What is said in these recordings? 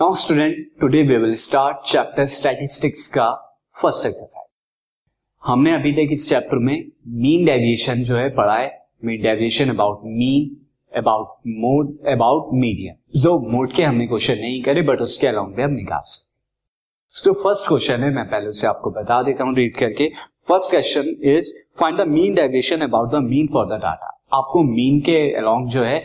Now student today we will start chapter statistics का first exercise हमने अभी तक इस चैप्टर में मीन डेविएशन जो है पढ़ा है. Mean deviation about mean about mode about medium जो मोड के हमने क्वेश्चन नहीं करे बट उसके अलाउंग भी हम निकाल सकते तो फ़र्स्ट क्वेश्चन है, मैं पहले उसे आपको बता देता हूँ रीड करके. First question is find the mean deviation about the mean for the data आपको मीन के अलोंग जो है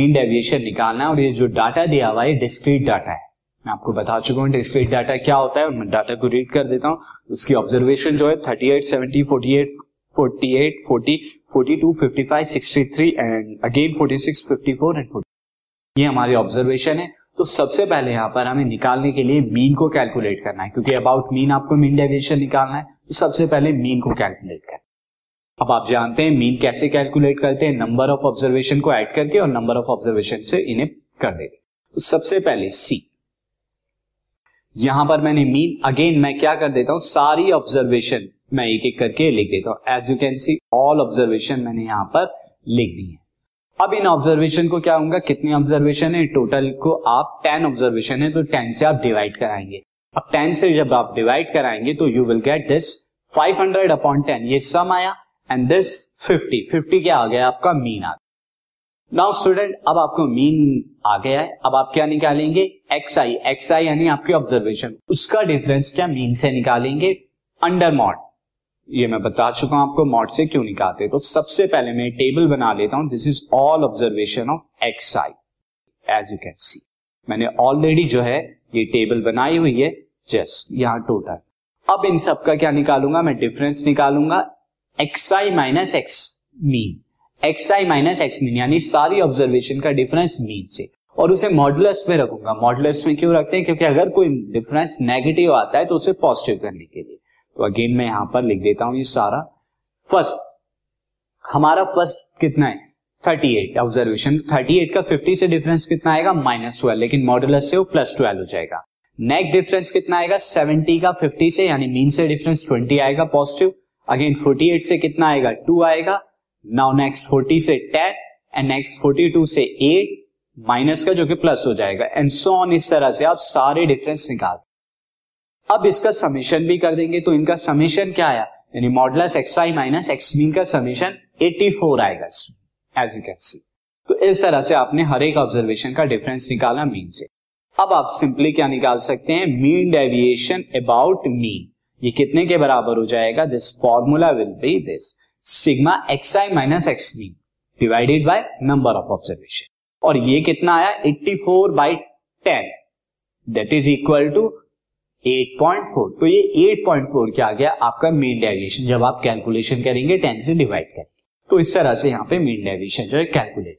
मीन डेविएशन निकालना है और ये जो डाटा दिया हुआ है डिस्क्रीट डाटा है. मैं आपको बता चुका हूँ डिस्क्रीट डाटा क्या होता है, मैं डाटा को रीड कर देता हूँ। उसकी ऑब्जर्वेशन जो है thirty eight seventy forty eight forty eight forty forty two fifty five sixty three and again forty six fifty four and forty ये हमारी ऑब्जर्वेशन है। तो सबसे पहले यहाँ पर हमें निकालने के लिए मीन को कैलकुलेट करना है, क्योंकि अबाउट मीन आपको मीन डेविएशन निकालना है तो सबसे पहले मीन को कैलकुलेट करना अब आप जानते हैं मीन कैसे कैलकुलेट करते हैं नंबर ऑफ़ ऑब्जर्वेशन को ऐड करके और नंबर ऑफ़ ऑब्जर्वेशन से इन्हें कर देंगे तो सबसे पहले सी यहाँ पर मैंने मीन अगेन मैं क्या कर देता हूँ? सारी ऑब्जर्वेशन मैं एक एक करके लिख देता हूँ। As you can see all observation मैंने यहाँ पर लिख दी है। अब इन ऑब्जर्वेशन को क्या होगा कितनी ऑब्जर्वेशन है? टोटल को आप टेन ऑब्जर्वेशन है तो टेन से आप डिवाइड कराएँगे। अब टेन से जब आप डिवाइड कराएँगे तो you will get this 500 upon ten ये सम आया एंड दिस 50 50 क्या आ गया आपका मीन आ गया। नाउ स्टूडेंट अब आपको मीन आ गया है। अब आप क्या निकालेंगे? एक्स आई एक्स आई यानी आपकी ऑब्जर्वेशन उसका डिफरेंस क्या मीन से निकालेंगे? अंडर मॉड ये मैं बता चुका हूँ आपको मॉड से क्यों निकालते तो सबसे पहले मैं टेबल बना लेता हूँ। This is all observation of X I as you can see मैंने ऑलरेडी जो है, ये टेबल बनाई हुई है। जस्ट यहाँ टोटल अब इन सब का क्या निकालूँगा? मैं difference निकालूँगा। X I minus X mean X I minus X mean यानी सारी ऑब्जर्वेशन का डिफरेंस मीन से। और उसे मॉडुलस में रखूँगा। मॉडुलस में क्यों रखते हैं? क्योंकि अगर कोई डिफरेंस नेगेटिव आता है तो उसे पॉजिटिव करने के लिए। तो अगेन मैं यहाँ पर लिख देता हूँ ये सारा। फ़र्स्ट हमारा फ़र्स्ट कितना है? 38 ऑब्जर्वेशन 38 का 50 से डिफरेंस कितना आएगा? माइनस ट्वेल्व लेकिन मॉडुलस से वो प्लस ट्वेल्व हो जाएगा। नेक्स्ट डिफरेंस कितना आएगा? 70 का 50 से, यानी मीन से डिफरेंस 20 आएगा पॉजिटिव अगेन 48 से कितना आएगा? 2 आएगा। नाउ नेक्स्ट 40 से 10 एंड नेक्स्ट 42 से 8 माइनस का जो कि प्लस हो जाएगा एंड सो ऑन इस तरह से आप सारे डिफरेंस निकाल। अब इसका समीशन भी कर देंगे तो इनका समीशन क्या आया? यानी modulus X I minus X mean का समीशन 84 आएगा एज यू कैन सी तो इस तरह से आपने हर एक ऑब्जर्वेशन का डिफरेंस निकाला मीन से। अब आप सिंपली क्या निकाल सकते हैं? मीन डेविएशन अबाउट मीन ये कितने के बराबर हो जाएगा? This formula will be this sigma X I minus X mean divided by number of observation और ये कितना आया? 84 four by ten that is equal to 8.4 तो ये 8.4 क्या आ गया? आपका मेन डेविएशन जब आप कैलकुलेशन करेंगे 10 से डिवाइड करेंगे। तो इस तरह से यहाँ पे मेन डेविएशन जो है calculate